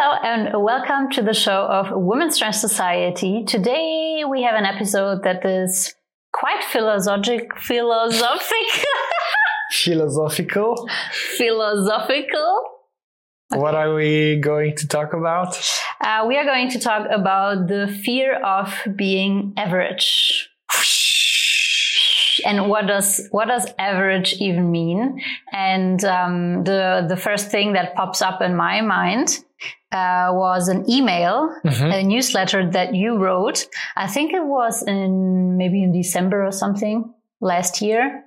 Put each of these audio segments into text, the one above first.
Hello and welcome to the show of Women's Strength Society. Today we have an episode that is quite philosophic, philosophic, Philosophical. philosophical. What are we going to talk about? Uh, we are going to talk about the fear of being average. And what does what does average even mean? And um, the the first thing that pops up in my mind uh, was an email, Mhm. a newsletter that you wrote. I think it was in maybe in December or something last year.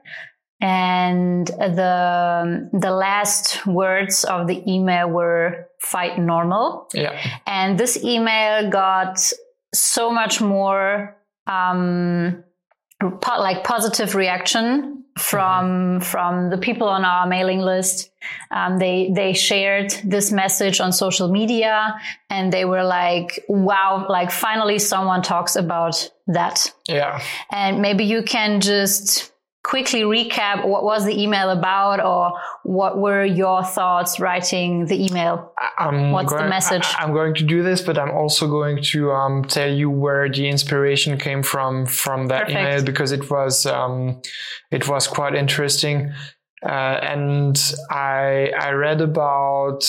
And the the last words of the email were "fight normal." Yeah. and this email got so much more um, like positive reaction from from the people on our mailing list. Um, they they shared this message on social media, and they were like, "Wow! Like finally, someone talks about that." Yeah. And maybe you can just quickly recap what was the email about, or what were your thoughts writing the email. I'm What's the message? I, am going to do this, but I'm also going to um, tell you where the inspiration came from from that Perfect. email because it was um, it was quite interesting, uh, and I I read about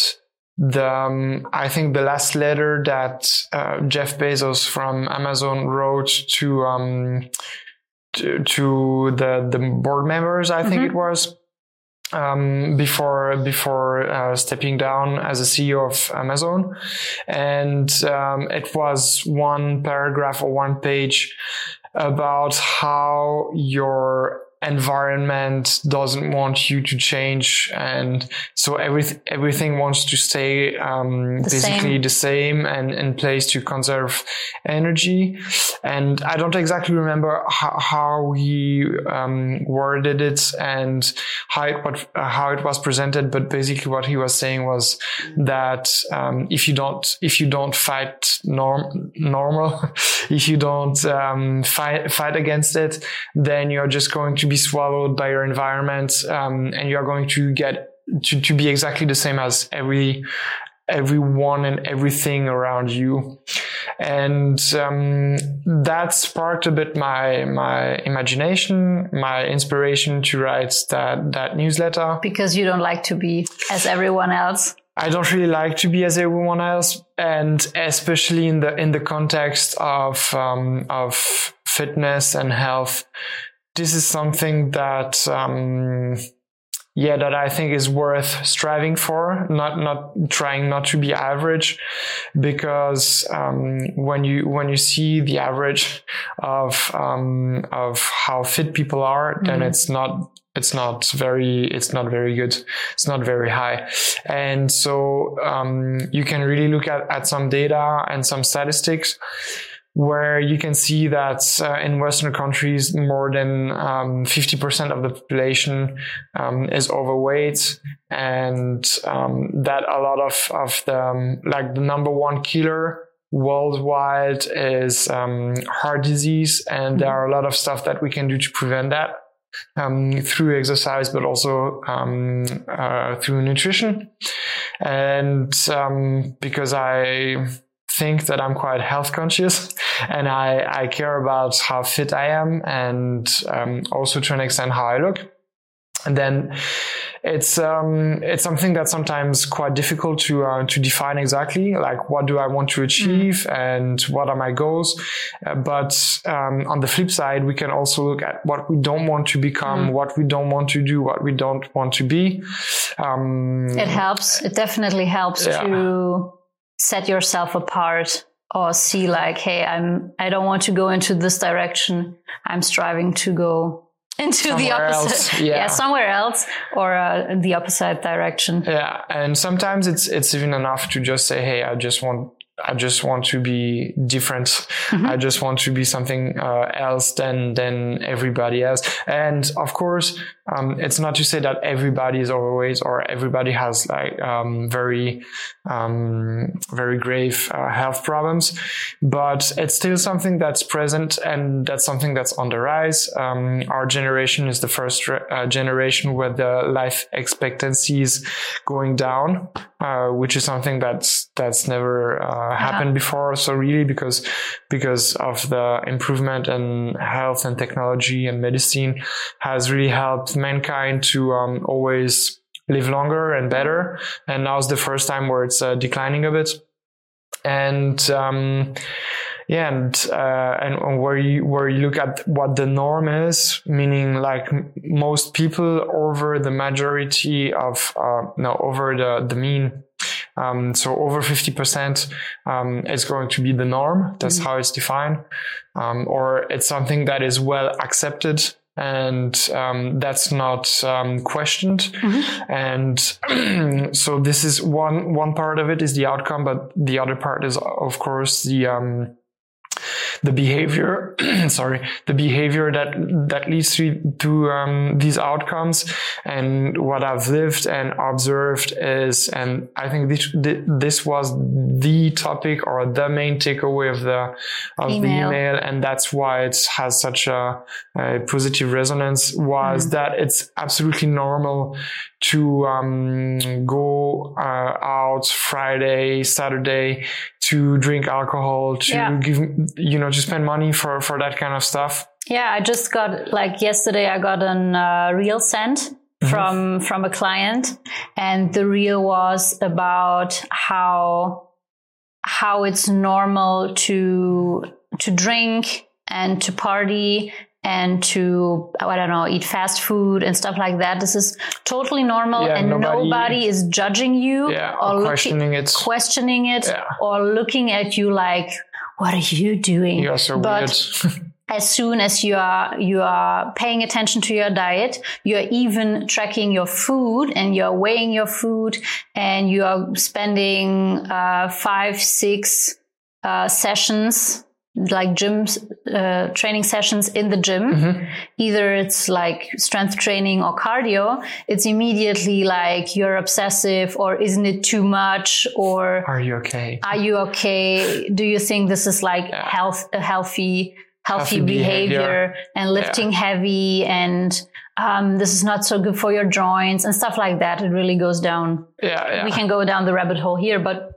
the um, I think the last letter that uh, Jeff Bezos from Amazon wrote to um, to, to the the board members. I think Mhm. it was um, before before uh, stepping down as a CEO of Amazon, and um, it was one paragraph or one page about how your environment doesn't want you to change and so everything everything wants to stay um, The basically same. the same and in place to conserve energy and i don't exactly remember how, how he um, worded it and how it what how it was presented but basically what he was saying was that um, if you don't if you don't fight norm normal if you don't um, fight fight against it then you're just going to be swallowed by your environment um, and you're going to get to, to be exactly the same as every everyone and everything around you and um, that sparked a bit my my imagination my inspiration to write that that newsletter because you don't like to be as everyone else. I don't really like to be as everyone else, and especially in the in the context of um, of fitness and health, this is something that um, yeah that I think is worth striving for. Not not trying not to be average, because um, when you when you see the average of um, of how fit people are, then Mhm. it's not it's not very it's not very good it's not very high and so um, you can really look at, at some data and some statistics where you can see that uh, in Western countries, more than um, 50% of the population um, is overweight, and um, that a lot of, of the, um, like the number one killer worldwide is um, heart disease, and there are a lot of stuff that we can do to prevent that um, through exercise, but also um, uh, through nutrition. And um, because I think that I'm quite health conscious and I, I care about how fit I am and um, also to an extent how I look. And then it's um, it's something that's sometimes quite difficult to uh, to define exactly. Like, what do I want to achieve, and what are my goals? Uh, but um, on the flip side, we can also look at what we don't want to become, Mm. what we don't want to do, what we don't want to be. Um, It helps. It definitely helps Yeah. to set yourself apart or see like, hey, I'm I don't want to go into this direction. I'm striving to go into the opposite. else, yeah. somewhere else or uh, the opposite direction. Yeah, and sometimes it's it's even enough to just say, "Hey, I just want I just want to be different. Mhm. I just want to be something uh, else than than everybody else." And of course, Um, it's not to say that everybody is overweight or everybody has like um, very um, very grave uh, health problems, but it's still something that's present and that's something that's on the rise. Um, our generation is the first uh, generation where the life expectancy is going down, uh, which is something that's that's never uh, happened yeah. before. So really, because because of the improvement in health and technology and medicine, has really helped mankind to um, always live longer and better. And now's the first time where it's uh, declining a bit. And um, yeah, and uh, and where you where you look at what the norm is, meaning like most people over the majority of uh, no over the the mean. Um, so over 50% um, is going to be the norm. That's mm-hmm. how it's defined. Um, or it's something that is well accepted and um, that's not um, questioned. Mm-hmm. And so this is one one part of it is the outcome, but the other part is of course the um, the behavior sorry the behavior that that leads to, to um, these outcomes and what i've lived and observed is and i think this this was the topic or the main takeaway of the of email. the email and that's why it has such a, a positive resonance was mm. that it's absolutely normal to um, go uh, out Friday, Saturday to drink alcohol, to yeah. give, you know, to spend money for, for that kind of stuff. Yeah, I just got like yesterday. I got an uh, reel sent mm-hmm. from from a client, and the reel was about how how it's normal to to drink and to party and to I don't know eat fast food and stuff like that. This is totally normal, yeah, and nobody, nobody, is judging you yeah, or, or questioning it, questioning it, yeah. or looking at you like, "What are you doing?" You're so but weird. as soon as you are you are paying attention to your diet, you're even tracking your food and you're weighing your food, and you are spending uh, five six uh, sessions like gym uh, training sessions in the gym mm-hmm. either it's like strength training or cardio it's immediately like you're obsessive or isn't it too much or are you okay are you okay do you think this is like yeah. health a healthy healthy, healthy behavior, behavior, and lifting yeah. heavy and um, this is not so good for your joints and stuff like that it really goes down yeah, yeah. we can go down the rabbit hole here but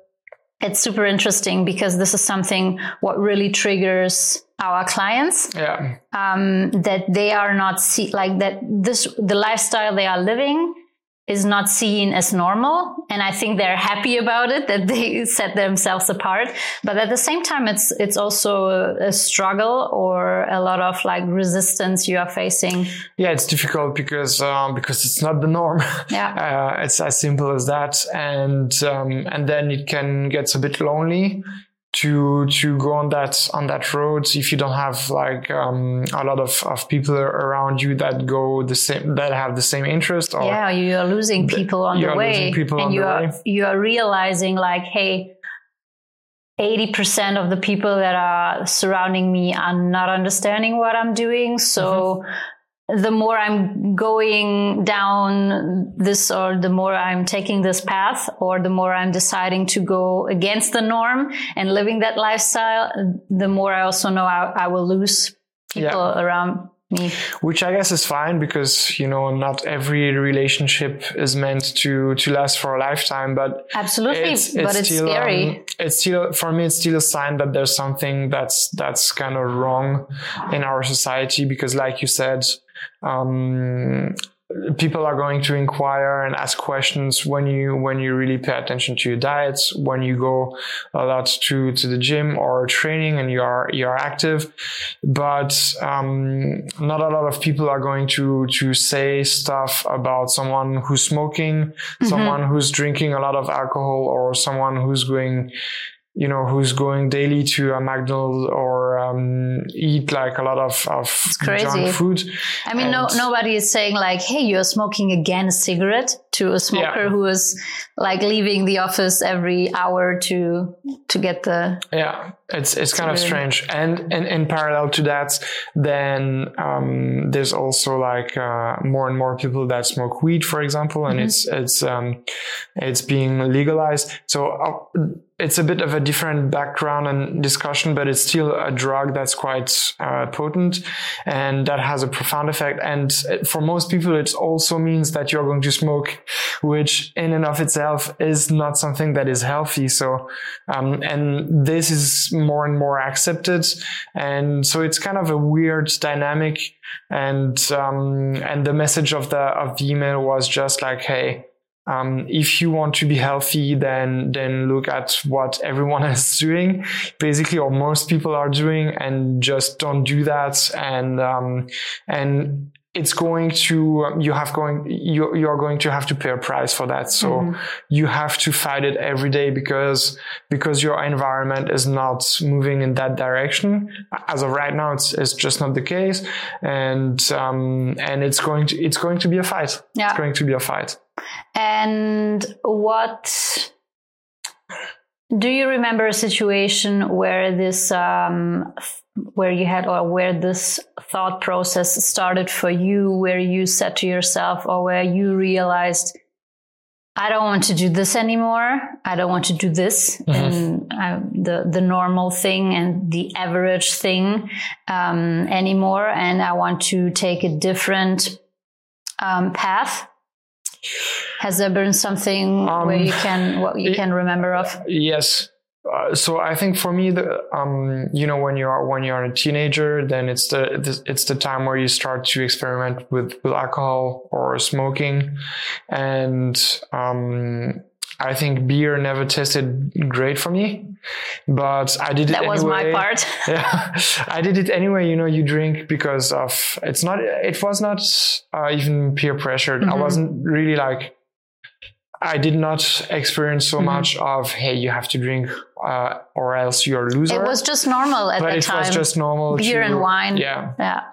it's super interesting because this is something what really triggers our clients yeah. um, that they are not see like that this the lifestyle they are living is not seen as normal and i think they're happy about it that they set themselves apart. But at the same time it's it's also a, a, struggle or a lot of like resistance you are facing. Yeah it's difficult because um, because it's not the norm. Yeah. Uh, it's as simple as that. And um, and then it can get a bit lonely to to go on that on that road if you don't have like um, a lot of, of people around you that go the same that have the same interest or yeah you are losing people on the way and you are way. you are realizing like hey 80% of the people that are surrounding me are not understanding what I'm doing. So mm-hmm the more I'm going down this or the more I'm taking this path or the more I'm deciding to go against the norm and living that lifestyle, the more I also know I, I will lose people yeah. around me. Which I guess is fine because, you know, not every relationship is meant to, to last for a lifetime, but absolutely, it's, it's but it's still, scary. Um, it's still, for me, it's still a sign that there's something that's, that's kind of wrong in our society because like you said, um, people are going to inquire and ask questions when you when you really pay attention to your diets when you go a lot to to the gym or training and you are you are active but um, not a lot of people are going to to say stuff about someone who's smoking mm-hmm. someone who's drinking a lot of alcohol or someone who's going you know, who's going daily to a McDonald's or um, eat like a lot of, of junk food. I mean, no, nobody is saying like, hey, you're smoking again a cigarette to a smoker yeah. who is like leaving the office every hour to to get the yeah it's it's kind of strange and, and in parallel to that then um, there's also like uh, more and more people that smoke weed for example and mm-hmm. it's it's um, it's being legalized so uh, it's a bit of a different background and discussion, but it's still a drug that's quite uh, potent and that has a profound effect. And for most people, it also means that you're going to smoke, which in and of itself is not something that is healthy. So, um, and this is more and more accepted. And so it's kind of a weird dynamic. And, um, and the message of the, of the email was just like, Hey, um, if you want to be healthy, then then look at what everyone is doing, basically, or most people are doing, and just don't do that. And um, and it's going to you have going you you're going to have to pay a price for that. So mm-hmm. you have to fight it every day because because your environment is not moving in that direction. As of right now, it's it's just not the case, and um, and it's going to it's going to be a fight. Yeah. It's going to be a fight. And what do you remember a situation where this, um, where you had, or where this thought process started for you, where you said to yourself, or where you realized, I don't want to do this anymore. I don't want to do this mm-hmm. and uh, the the normal thing and the average thing um, anymore, and I want to take a different um, path. Has there been something um, where you can what you it, can remember of? Yes. Uh, so I think for me, the um, you know, when you are when you're a teenager, then it's the it's the time where you start to experiment with, with alcohol or smoking, and um, I think beer never tasted great for me, but I did it. That anyway. was my part. yeah, I did it anyway. You know, you drink because of it's not. It was not uh, even peer pressured. Mm-hmm. I wasn't really like. I did not experience so mm-hmm. much of hey, you have to drink uh, or else you're a loser. It was just normal at but that time. But it was just normal. Beer to, and wine. Yeah. Yeah.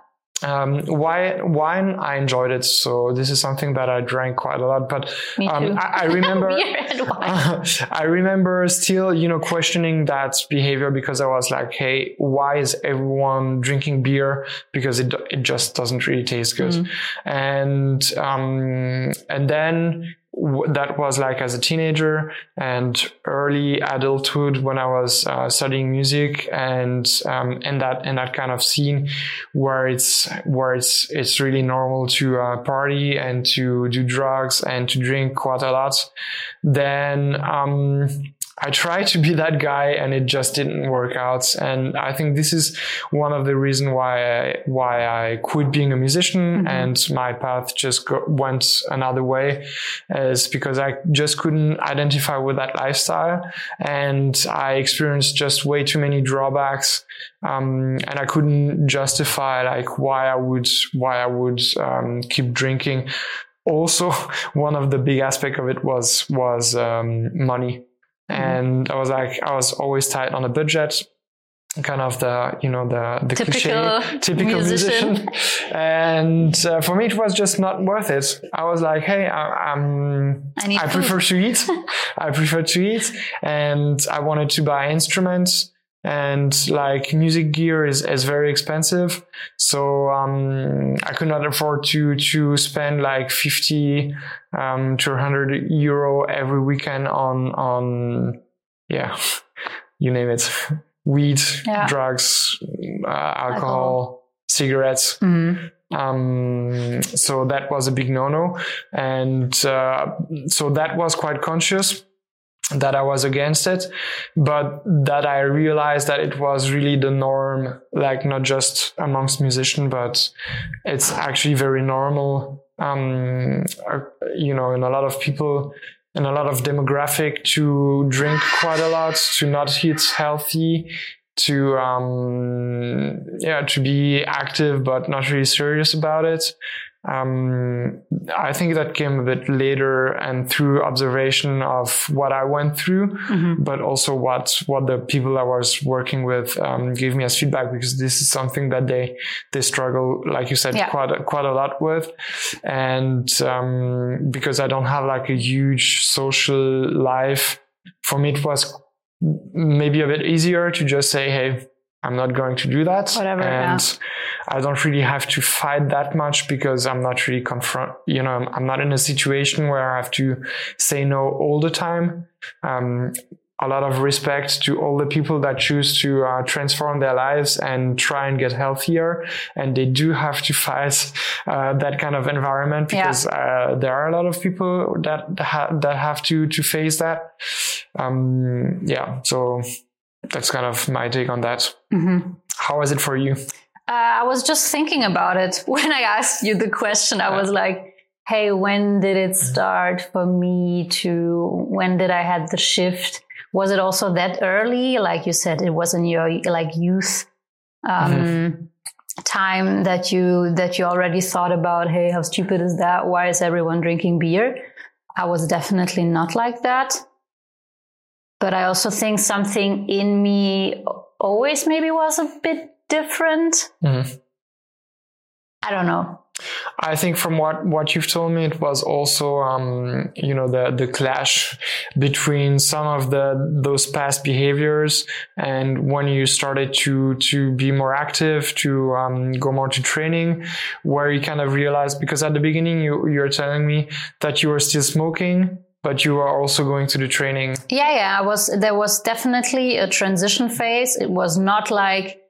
Um, wine, wine, I enjoyed it. So this is something that I drank quite a lot. But um, I, I, remember, uh, I remember still, you know, questioning that behavior because I was like, hey, why is everyone drinking beer? Because it it just doesn't really taste good. Mm. And um, and then that was like as a teenager and early adulthood when I was uh, studying music and um, and that and that kind of scene where it's where it's it's really normal to uh, party and to do drugs and to drink quite a lot. Then um, I tried to be that guy and it just didn't work out. And I think this is one of the reasons why I, why I quit being a musician mm-hmm. and my path just go, went another way is because I just couldn't identify with that lifestyle. And I experienced just way too many drawbacks. Um, and I couldn't justify like why I would, why I would, um, keep drinking. Also, one of the big aspect of it was, was, um, money. And I was like, I was always tight on a budget kind of the you know the the typical cliche typical musician, musician. and uh, for me it was just not worth it. I was like hey I, am I, I prefer to eat. I prefer to eat. And i wanted to buy instruments and like music gear is, is very expensive. So um, i could not afford to to spend like 50 um, to 100 euro every weekend on on yeah you name it. Weed yeah. drugs uh, alcohol, alcohol, cigarettes. Mm-hmm. Um, so that was a big no-no, and uh, so that was quite conscious that I was against it, but that I realized that it was really the norm, like not just amongst musicians, but it's actually very normal, um, uh, you know, in a lot of people, in a lot of demographic to drink quite a lot, to not eat healthy, to, um, yeah, to be active, but not really serious about it. Um, I think that came a bit later and through observation of what I went through, mm-hmm. but also what what the people I was working with um, gave me as feedback because this is something that they they struggle, like you said, yeah. quite a, quite a lot with, and um, because I don't have like a huge social life, for me it was maybe a bit easier to just say, Hey, I'm not going to do that. Whatever, and yeah. I don't really have to fight that much because I'm not really confront, you know, I'm, not in a situation where I have to say no all the time. Um, a lot of respect to all the people that choose to uh, transform their lives and try and get healthier. And they do have to fight uh, that kind of environment because yeah. uh, there are a lot of people that ha- that have to to face that. Um, yeah, so that's kind of my take on that. Mm-hmm. How was it for you? Uh, I was just thinking about it when I asked you the question. I was like, "Hey, when did it start for me to? When did I had the shift?" was it also that early like you said it was in your like youth um, mm-hmm. time that you that you already thought about hey how stupid is that why is everyone drinking beer i was definitely not like that but i also think something in me always maybe was a bit different mm-hmm. i don't know I think from what, what you've told me, it was also, um, you know, the, the clash between some of the, those past behaviors and when you started to, to be more active, to, um, go more to training, where you kind of realized, because at the beginning you, you're telling me that you were still smoking but you were also going to the training. Yeah yeah i was there was definitely a transition phase. It was not like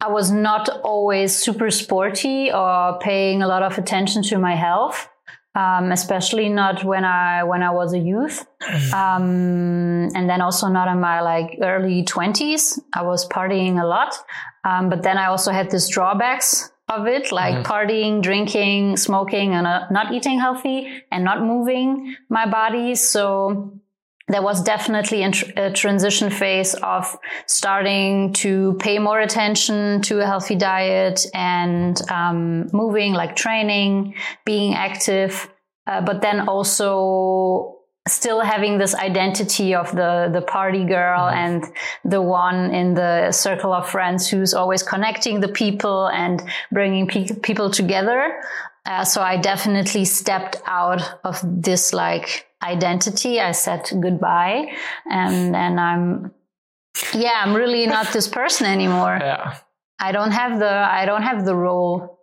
I was not always super sporty or paying a lot of attention to my health. Um, especially not when I when I was a youth, um, and then also not in my like early twenties. I was partying a lot, um, but then I also had these drawbacks of it, like mm-hmm. partying, drinking, smoking, and uh, not eating healthy and not moving my body. So there was definitely a transition phase of starting to pay more attention to a healthy diet and um, moving, like training, being active, uh, but then also still having this identity of the the party girl mm-hmm. and the one in the circle of friends who's always connecting the people and bringing pe- people together. Uh, so I definitely stepped out of this like identity. I said goodbye and and I'm yeah, I'm really not this person anymore. Yeah. I don't have the I don't have the role.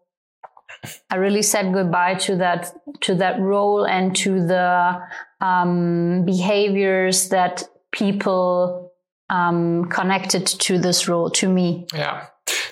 I really said goodbye to that to that role and to the um, behaviors that people um, connected to this role to me. Yeah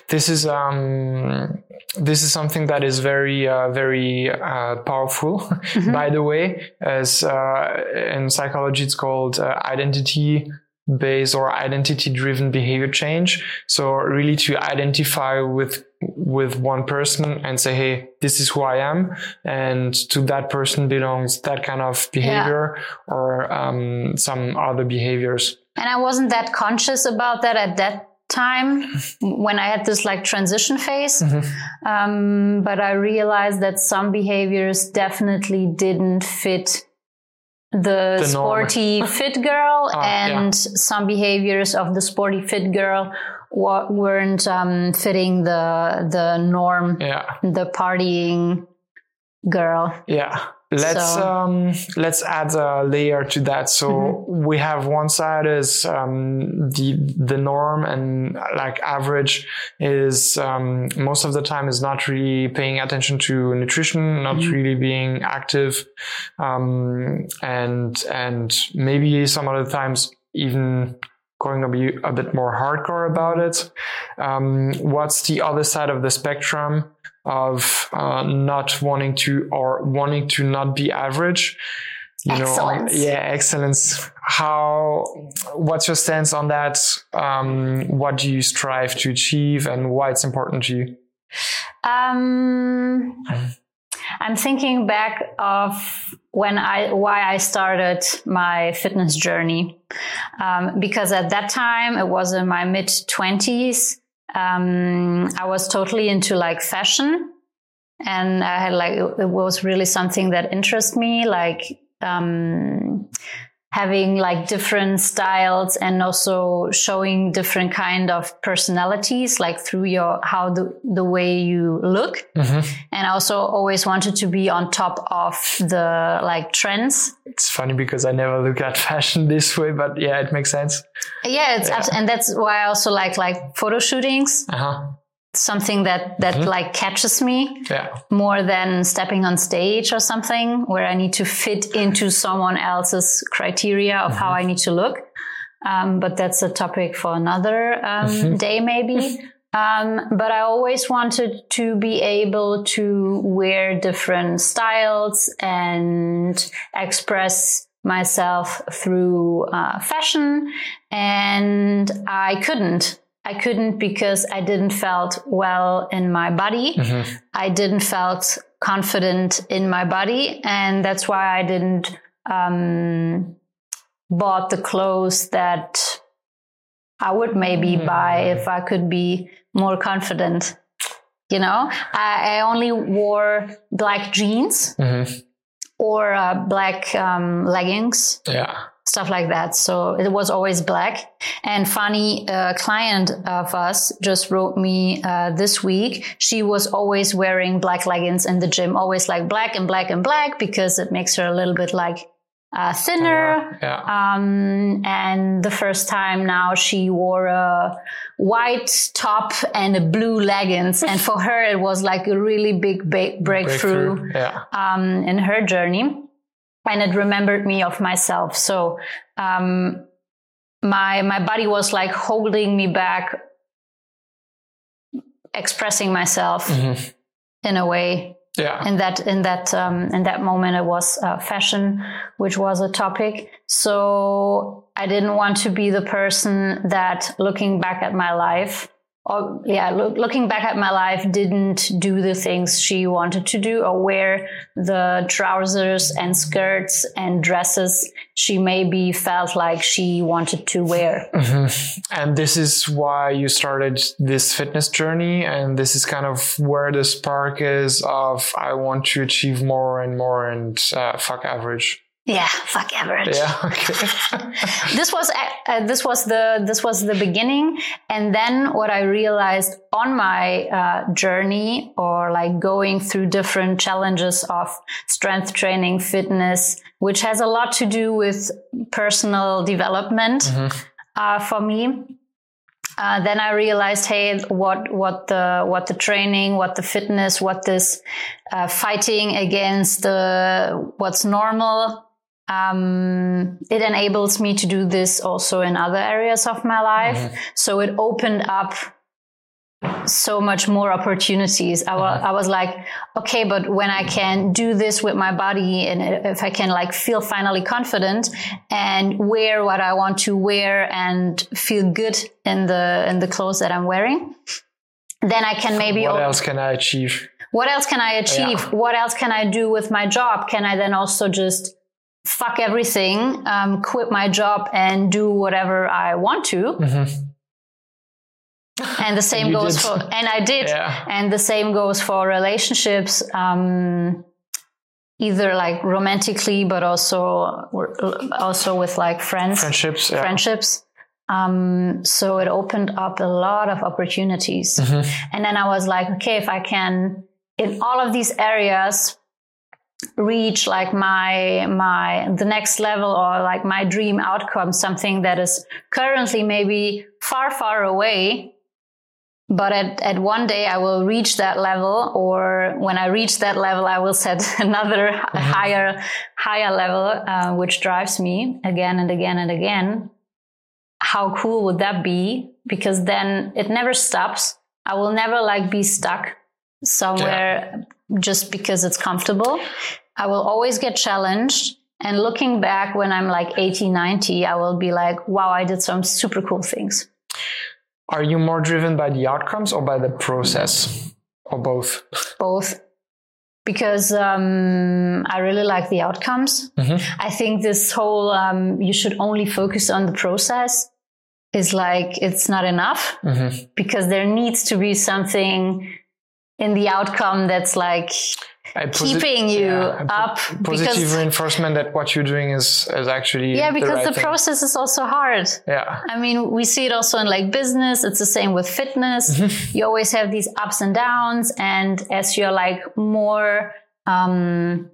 this is um, this is something that is very uh, very uh, powerful. Mm-hmm. By the way, as uh, in psychology, it's called uh, identity based or identity driven behavior change. So really to identify with with one person and say, hey, this is who I am, and to that person belongs that kind of behavior yeah. or um, some other behaviors. And I wasn't that conscious about that at that time when I had this like transition phase. Mm-hmm. Um, but I realized that some behaviors definitely didn't fit the, the sporty fit girl ah, and yeah. some behaviors of the sporty fit girl weren't um, fitting the the norm yeah. the partying girl yeah Let's so. um, let's add a layer to that. So mm-hmm. we have one side is um, the the norm and like average is um, most of the time is not really paying attention to nutrition, not mm-hmm. really being active, um, and and maybe some other times even going to be a bit more hardcore about it. Um, what's the other side of the spectrum? Of uh, not wanting to or wanting to not be average. You excellence. know yeah excellence. How what's your stance on that? Um, what do you strive to achieve and why it's important to you? Um, i'm thinking back of when i why i started my fitness journey. Um, because at that time it was in my mid 20s um, I was totally into like fashion and I had like, it was really something that interested me. Like, um, having like different styles and also showing different kind of personalities like through your how the the way you look Mm-hmm. and also always wanted to be on top of the like trends It's funny because I never look at fashion this way, but yeah, it makes sense. yeah it's abs- and that's why I also like like photo shootings Uh huh. Something that that like catches me Yeah. more than stepping on stage or something where I need to fit into someone else's criteria of how I need to look. Um, but that's a topic for another um, day, maybe. Um, but I always wanted to be able to wear different styles and express myself through uh, fashion. And I couldn't. I couldn't because I didn't felt well in my body. Mm-hmm. I didn't felt confident in my body, and that's why I didn't um, bought the clothes that I would maybe buy if I could be more confident. You know, I, I only wore black jeans Mm-hmm. or uh, black um, leggings Yeah. Stuff like that. So it was always black. And funny, a client of us just wrote me uh, this week. She was always wearing black leggings in the gym, always like black and black and black because it makes her a little bit like uh, thinner. Yeah. Um, and the first time now she wore a white top and a blue leggings. and for her, it was like a really big ba- breakthrough Yeah. um, in her journey, and it remembered me of myself. So um, my my body was like holding me back, expressing myself Mhm. in a way. Yeah. In that in that um, in that moment, it was uh, fashion, which was a topic. So I didn't want to be the person that, looking back at my life, yeah, look, looking back at my life, didn't do the things she wanted to do or wear the trousers and skirts and dresses she maybe felt like she wanted to wear. Mhm. And this is why you started this fitness journey. And this is kind of where the spark is of I want to achieve more and more and uh, fuck average. Yeah, fuck average. Yeah. Okay. this was uh, this was the this was the beginning and then what i realized on my uh, journey or like going through different challenges of strength training fitness which has a lot to do with personal development uh, for me uh, then I realized, hey, what what the what the training, what the fitness, what this uh, fighting against the what's normal um, it enables me to do this also in other areas of my life. So it opened up so much more opportunities. I, wa- I was like, okay, but when I can do this with my body and if I can like feel finally confident and wear what I want to wear and feel good in the, in the clothes that I'm wearing, then I can maybe what else can I achieve? what else can I achieve? Yeah. What else can I do with my job? Can I then also just fuck everything, um, quit my job and do whatever I want to? And the same goes did. for, and I did. Yeah. And the same goes for relationships, um, either like romantically, but also, also with like friends Friendships. Yeah. friendships. Um, so it opened up a lot of opportunities. And then I was like, okay, if I can, in all of these areas, reach like my, my, the next level or like my dream outcome, something that is currently maybe far, far away. But at, at one day I will reach that level or when I reach that level, I will set another higher, higher level, uh, which drives me again and again and again how cool would that be? Because then it never stops. I will never like be stuck somewhere just because it's comfortable. I will always get challenged. And looking back when I'm like 80, 90, I will be like, wow, I did some super cool things. Are you more driven by the outcomes or by the process? Or both? Both. Because um, I really like the outcomes. I think this whole um, you should only focus on the process is like it's not enough because there needs to be something in the outcome that's like keeping you yeah, up positive because reinforcement that what you're doing is is actually yeah because right the thing. process is also hard yeah I mean, we see it also in like business. It's the same with fitness. Mm-hmm. you always have these ups and downs. And as you're like more, um,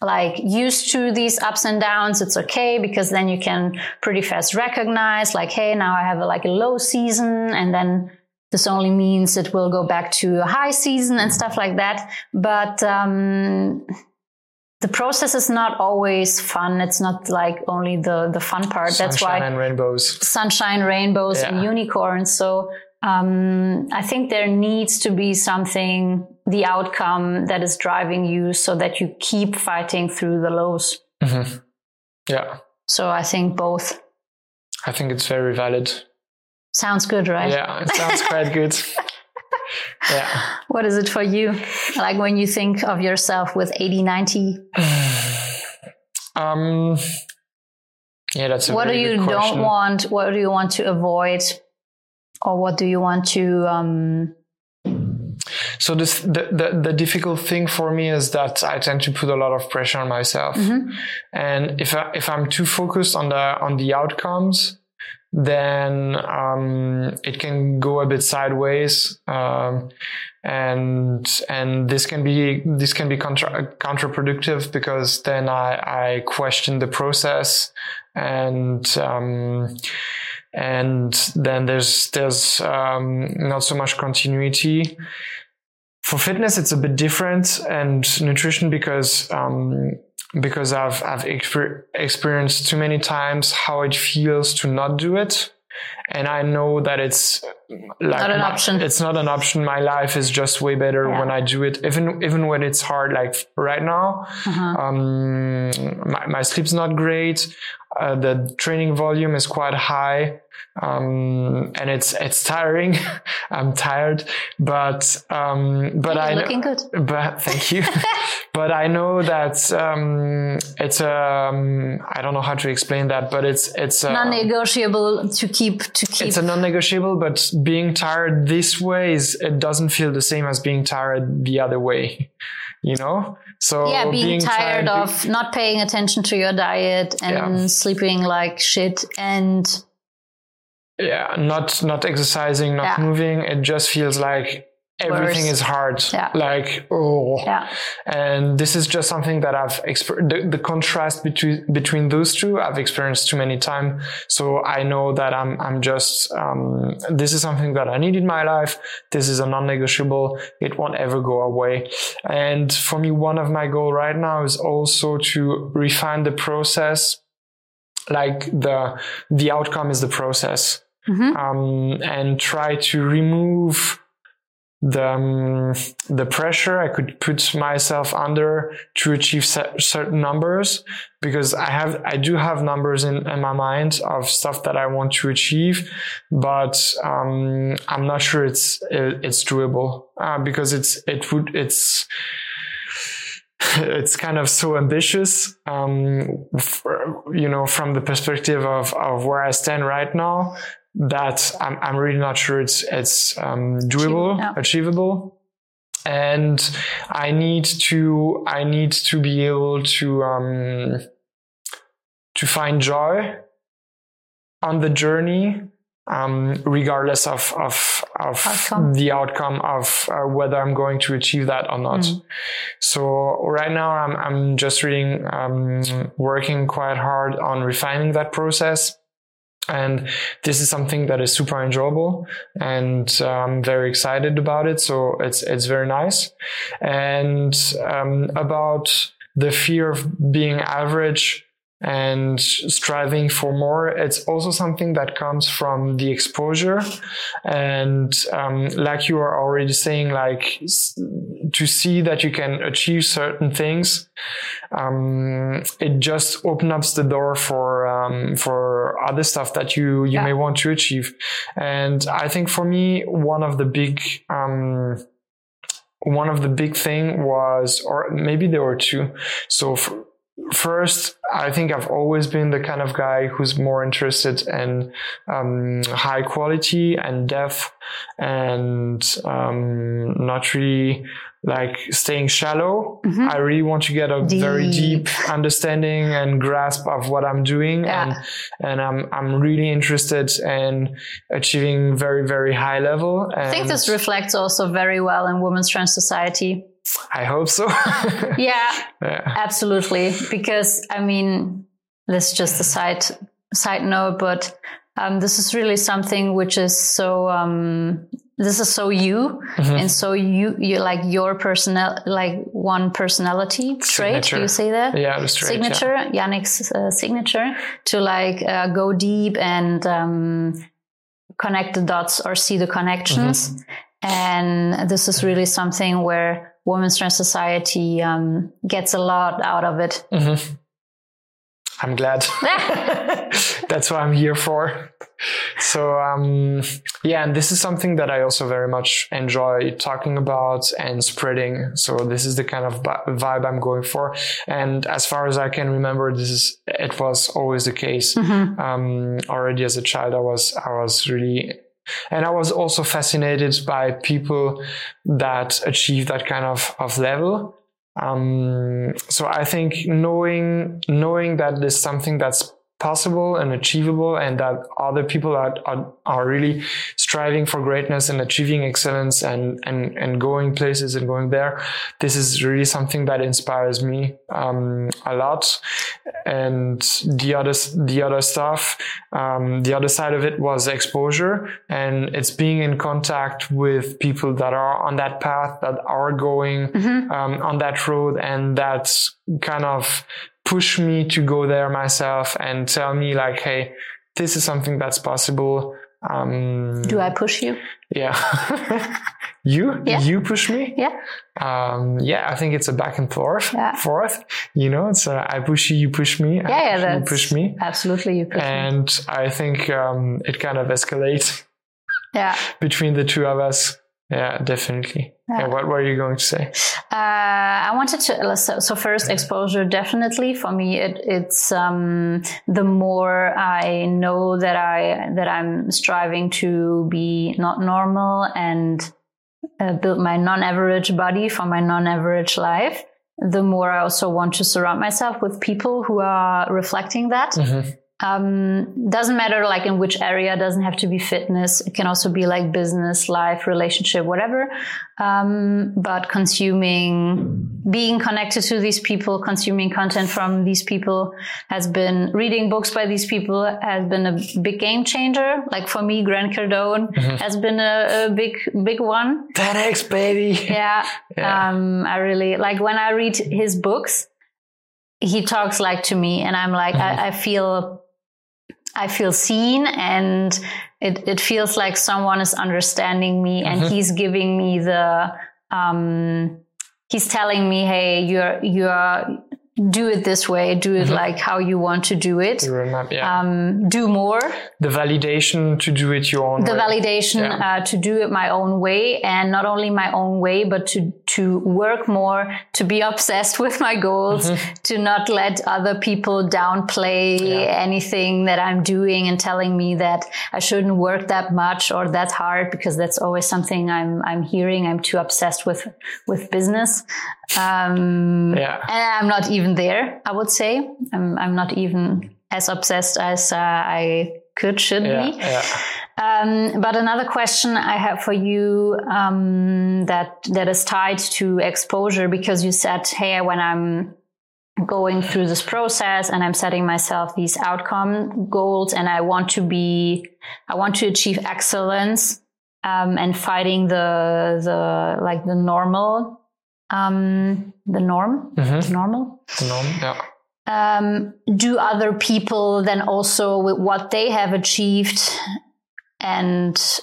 like used to these ups and downs, it's okay because then you can pretty fast recognize like, Hey, now I have a, like a low season and then this only means it will go back to a high season and stuff like that. But, um, the process is not always fun. It's not like only the, the fun part. That's why Sunshine and rainbows sunshine, rainbows, and unicorns. So um, I think there needs to be something, the outcome that is driving you, so that you keep fighting through the lows. Mhm. yeah So I think both I think it's very valid sounds good, right? yeah it sounds quite good yeah What is it for you? Like when you think of yourself with 80, 90, um yeah that's a good idea. what do you don't want? What do you want to avoid? Or what do you want to, um, So this, the, the the difficult thing for me is that I tend to put a lot of pressure on myself, Mm-hmm. and if I, if I'm too focused on the on the outcomes, then um, it can go a bit sideways, um, and and this can be this can be contra- counterproductive because then I I question the process and. Um, and then there's there's um, not so much continuity. For fitness, it's a bit different, and nutrition because um, because I've I've exper- experienced too many times how it feels to not do it, and I know that it's like Not an my- option. It's not an option. My life is just way better Yeah. when I do it, even even when it's hard. Like right now, uh-huh. um, my, my sleep's not great. Uh, the training volume is quite high, um, and it's it's tiring. I'm tired, but um, but Hey, I know- looking good. but thank you. but I know that um, it's um, I don't know how to explain that, but it's it's uh, non-negotiable to keep to keep it's a non-negotiable. But being tired this way is it doesn't feel the same as being tired the other way. You know, so yeah being, tired, be- of not paying attention to your diet and Yeah. sleeping like shit and yeah. Not not exercising not Yeah. moving. It just feels like everything Worse. is hard. Yeah. like oh. Yeah. And this is just something that i've exper- the, the contrast between between those two i've experienced too many times so i know that i'm i'm just um, this is something that i need in my life. This is a non-negotiable. It won't ever go away. And for me one of my goal right now is also to refine the process. Like the the outcome is the process Mhm. um, and try to remove the um, the pressure I could put myself under to achieve cer- certain numbers because I have I do have numbers in, in my mind of stuff that I want to achieve, but um, I'm not sure it's it, it's doable uh, because it's it would it's it's kind of so ambitious, um, for, you know, from the perspective of, of where I stand right now, that I'm, I'm really not sure it's, it's, um, doable, yeah. achievable. And I need to, I need to be able to, um, to find joy on the journey, um, regardless of, of, of Outcome. the outcome of uh, whether I'm going to achieve that or not. Mm. So right now I'm, I'm just reading, um, working quite hard on refining that process. And this is something that is super enjoyable and I'm very excited about it. So it's, it's very nice. And, um, about the fear of being average and striving for more. It's also something that comes from the exposure. And um, like you are already saying, like to see that you can achieve certain things, um, it just opens up the door for um, for other stuff that you you Yeah. may want to achieve. And I think for me, one of the big um, one of the big thing was, or maybe there were two. So f first, I think I've always been the kind of guy who's more interested in um, high quality and depth and um, not really like staying shallow. Mhm. I really want to get a very Deep. deep understanding and grasp of what I'm doing. Yeah. And, and I'm, I'm really interested in achieving very, very high level. And I think this reflects also very well in Women's Strength Society. I hope so. Yeah, yeah. absolutely. Because I mean, this is just a side side note, but um, this is really something which is so. Um, this is so you, Mhm. and so you you like your personal like one personality trait. Do you say that? Yeah, the straight, yeah. signature, Yannick's uh, signature, to like uh, go deep and um, connect the dots or see the connections. Mm-hmm. And this is really something where Women's Strength Society um, gets a lot out of it. Mhm. I'm glad. That's what I'm here for. So, um, yeah, and this is something that I also very much enjoy talking about and spreading. So this is the kind of vibe I'm going for. And as far as I can remember, this is, it was always the case. Mhm. Um, already as a child, I was, I was really, and I was also fascinated by people that achieve that kind of, of level. Um, so I think knowing knowing that there's something that's possible and achievable, and that other people are are, are really striving for greatness and achieving excellence and and and going places and going there. This is really something that inspires me um, a lot. And the other the other stuff, um, the other side of it was exposure, and it's being in contact with people that are on that path, that are going Mhm. um, on that road and that kind of push me to go there myself and tell me like hey this is something that's possible um Do I push you? yeah you Yeah. you push me Yeah. um yeah i think it's a back and forth Yeah. forth you know it's a, i push you you push me I Yeah, yeah, push you, you push me Absolutely, you push me. and i think um it kind of escalates Yeah. between the two of us yeah definitely Yeah. yeah. what were you going to say Uh, I wanted to so, so first exposure definitely for me it, it's um, the more I know that I that I'm striving to be not normal and uh, build my non-average body for my non-average life the more I also want to surround myself with people who are reflecting that Mhm. Um, doesn't matter like in which area doesn't have to be fitness. It can also be like business life relationship whatever. Um, but consuming being connected to these people consuming content from these people has been reading books by these people has been a big game changer. Like for me grant cardone has been a, a big big one. 10x baby. Yeah. Yeah. Um, I really like when I read his books, he talks like to me. And I'm like, I, I feel, I feel seen and it, it feels like someone is understanding me and Mhm. he's giving me the, um, he's telling me, Hey, you're, you're, do it this way, do it Mhm. like how you want to do it. Remember, yeah. Um, do more the validation to do it your own the way. validation Yeah. uh, to do it my own way and not only my own way but to to work more to be obsessed with my goals to not let other people downplay Yeah. anything that i'm doing and telling me that i shouldn't work that much or that hard because that's always something i'm i'm hearing i'm too obsessed with with business um Yeah. and i'm not even there i would say i'm, I'm not even as obsessed as uh, i could should Yeah, be yeah. um, but another question I have for you um, that that is tied to exposure because you said, "Hey, when I'm going through this process and I'm setting myself these outcome goals, and I want to be, I want to achieve excellence um, and fighting the the like the normal, um, the norm, mm-hmm. the normal." No, yeah. um, do other people then also with what they have achieved and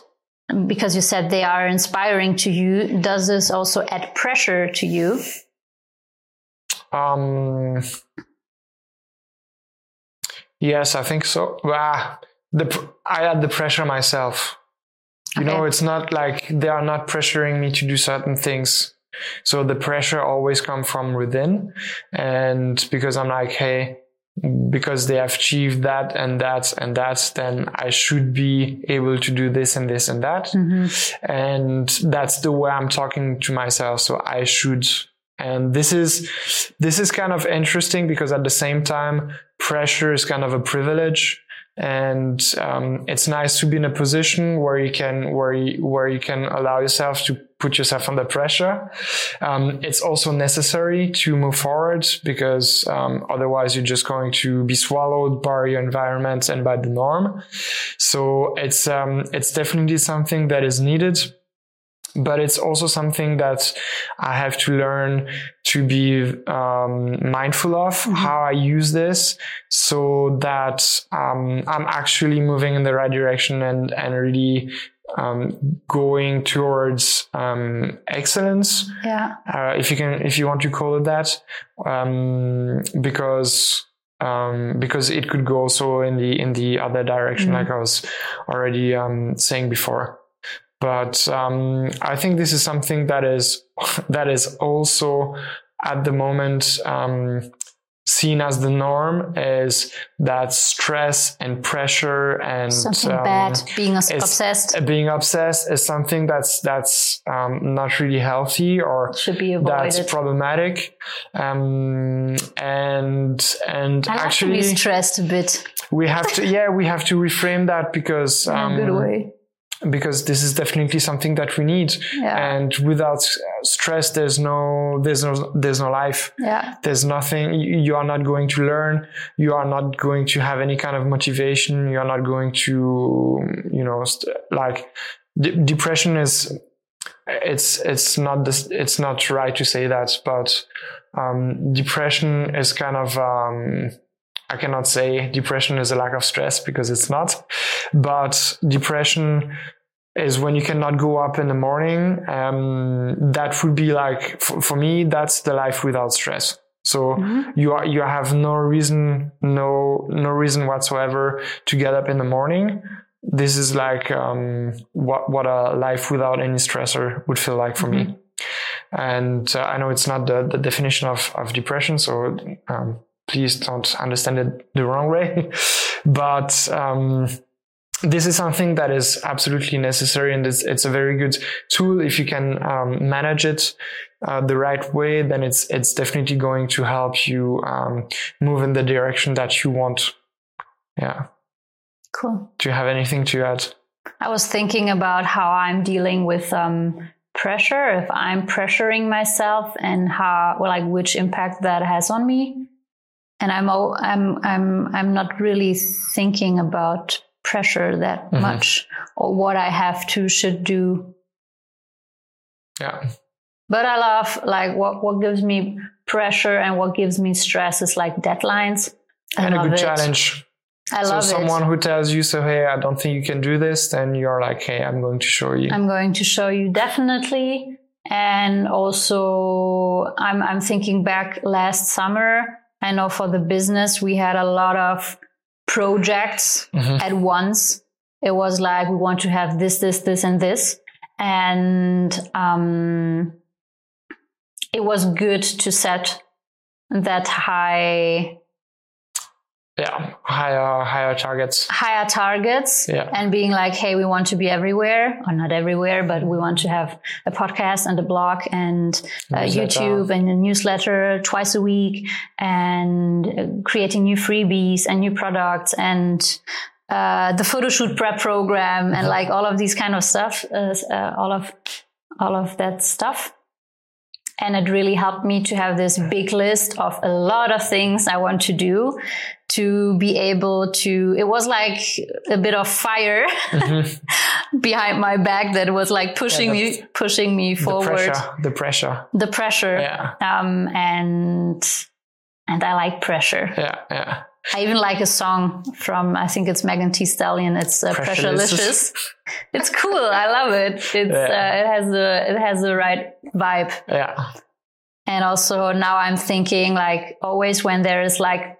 because you said they are inspiring to you does this also add pressure to you Um, yes, I think so. Ah, the pr- I add the pressure myself. You know, it's not like they are not pressuring me to do certain things. So the pressure always comes from within. And because I'm like, hey, because they have achieved that and that and that, then I should be able to do this and this and that. Mm-hmm. And that's the way I'm talking to myself. So I should. And this is, this is kind of interesting because at the same time, pressure is kind of a privilege and um, it's nice to be in a position where you can where you, where you can allow yourself to put yourself under pressure. Um, it's also necessary to move forward because um, otherwise you're just going to be swallowed by your environment and by the norm. So it's um, it's definitely something that is needed but it's also something that I have to learn to be um, mindful of mm-hmm. how I use this so that um, I'm actually moving in the right direction and, and really um, going towards um, excellence. Yeah. Uh, if you can, if you want to call it that, um, because um, because it could go also in the in the other direction, mm-hmm. like I was already um, saying before. But um, I think this is something that is that is also at the moment um, seen as the norm is that stress and pressure and something um, bad being obsessed. being obsessed is something that's that's um, not really healthy or should be avoided. that's problematic. Um, and and I actually stressed a bit. we have to yeah we have to reframe that because in a good um, way because this is definitely something that we need. Yeah. and without stress there's no there's no there's no life. Yeah. There's nothing. You are not going to learn. You are not going to have any kind of motivation. You are not going to you know like depression is it's it's not this it's not right to say that but um, depression is kind of um, I cannot say depression is a lack of stress because it's not, but depression is when you cannot go up in the morning. Um, that would be like, for, for, me, that's the life without stress. So mm-hmm. you are, you have no reason, no, no reason whatsoever to get up in the morning. This is like, um, what, what a life without any stressor would feel like for mm-hmm. me. And uh, I know it's not the, the definition of, of depression. So, um, please don't understand it the wrong way. but um, this is something that is absolutely necessary, and it's, it's a very good tool. If you can um, manage it uh, the right way, then it's it's definitely going to help you um, move in the direction that you want. Yeah. Cool. Do you have anything to add? I was thinking about how I'm dealing with um, pressure. If I'm pressuring myself, and how, well, like, which impact that has on me and I'm I'm I'm I'm not really thinking about pressure that mm-hmm. much or what I have to should do. Yeah. But I love like what what gives me pressure and what gives me stress is like deadlines. I and a good it. challenge. I so love someone it. who tells you, so hey, I don't think you can do this, then you're like, hey, I'm going to show you. I'm going to show you definitely. And also I'm I'm thinking back last summer I know for the business, we had a lot of projects mm-hmm. at once. It was like, we want to have this, this, this, and this. And um, it was good to set that high yeah higher higher targets higher targets yeah. and being like hey we want to be everywhere or not everywhere but we want to have a podcast and a blog and uh, youtube and a newsletter twice a week and creating new freebies and new products and uh, the photo shoot prep program and mm-hmm. like all of these kind of stuff uh, uh, all of all of that stuff and it really helped me to have this big list of a lot of things I want to do to be able to, it was like a bit of fire mm-hmm. behind my back that was like pushing yeah, me, pushing me forward. The pressure. The pressure. The pressure. Yeah. Um, and, and I like pressure. Yeah. Yeah. I even like a song from I think it's Megan Thee Stallion. It's uh, Pressurelicious. it's cool. I love it. It's yeah. uh, it has the it has the right vibe. Yeah. And also now I'm thinking like always when there is like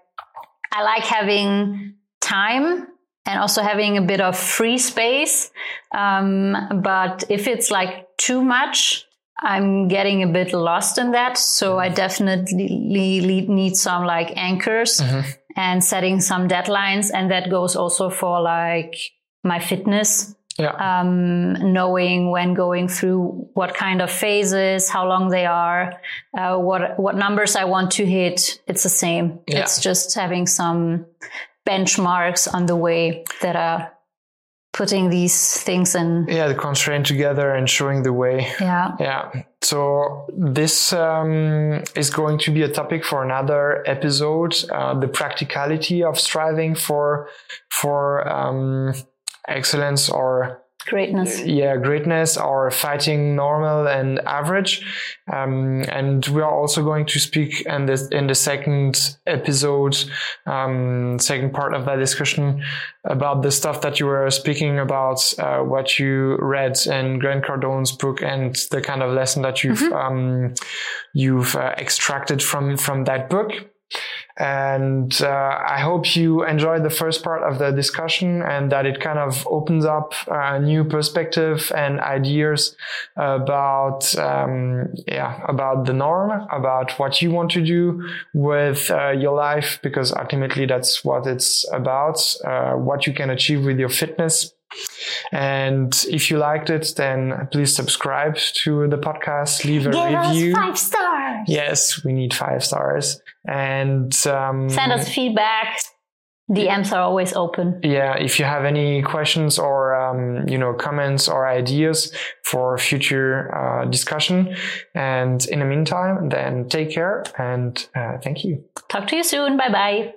I like having time and also having a bit of free space. Um, but if it's like too much, I'm getting a bit lost in that. So I definitely need some like anchors mm-hmm. And setting some deadlines. And that goes also for like my fitness. Yeah. Um, knowing when going through what kind of phases, how long they are, uh, what what numbers I want to hit. It's the same. Yeah. It's just having some benchmarks on the way that are putting these things in. Yeah, the constraint together and showing the way. Yeah. Yeah. So this um, is going to be a topic for another episode. Uh, the practicality of striving for for um, excellence or greatness. Yeah greatness or fighting normal and average. Um, and we are also going to speak in this in the second episode um, second part of that discussion about the stuff that you were speaking about uh, what you read in grant cardone's book and the kind of lesson that you've mm-hmm. um, you've uh, extracted from from that book and uh, I hope you enjoyed the first part of the discussion and that it kind of opens up a new perspective and ideas about, um, yeah, about the norm, about what you want to do with uh, your life, because ultimately that's what it's about, uh, what you can achieve with your fitness. And if you liked it, then please subscribe to the podcast, leave a Give review. Us five stars. Yes, we need five stars. And um, send us feedback. DMs are always open. Yeah, if you have any questions or um, you know comments or ideas for future uh, discussion, and in the meantime, then take care and uh, thank you. Talk to you soon. Bye bye.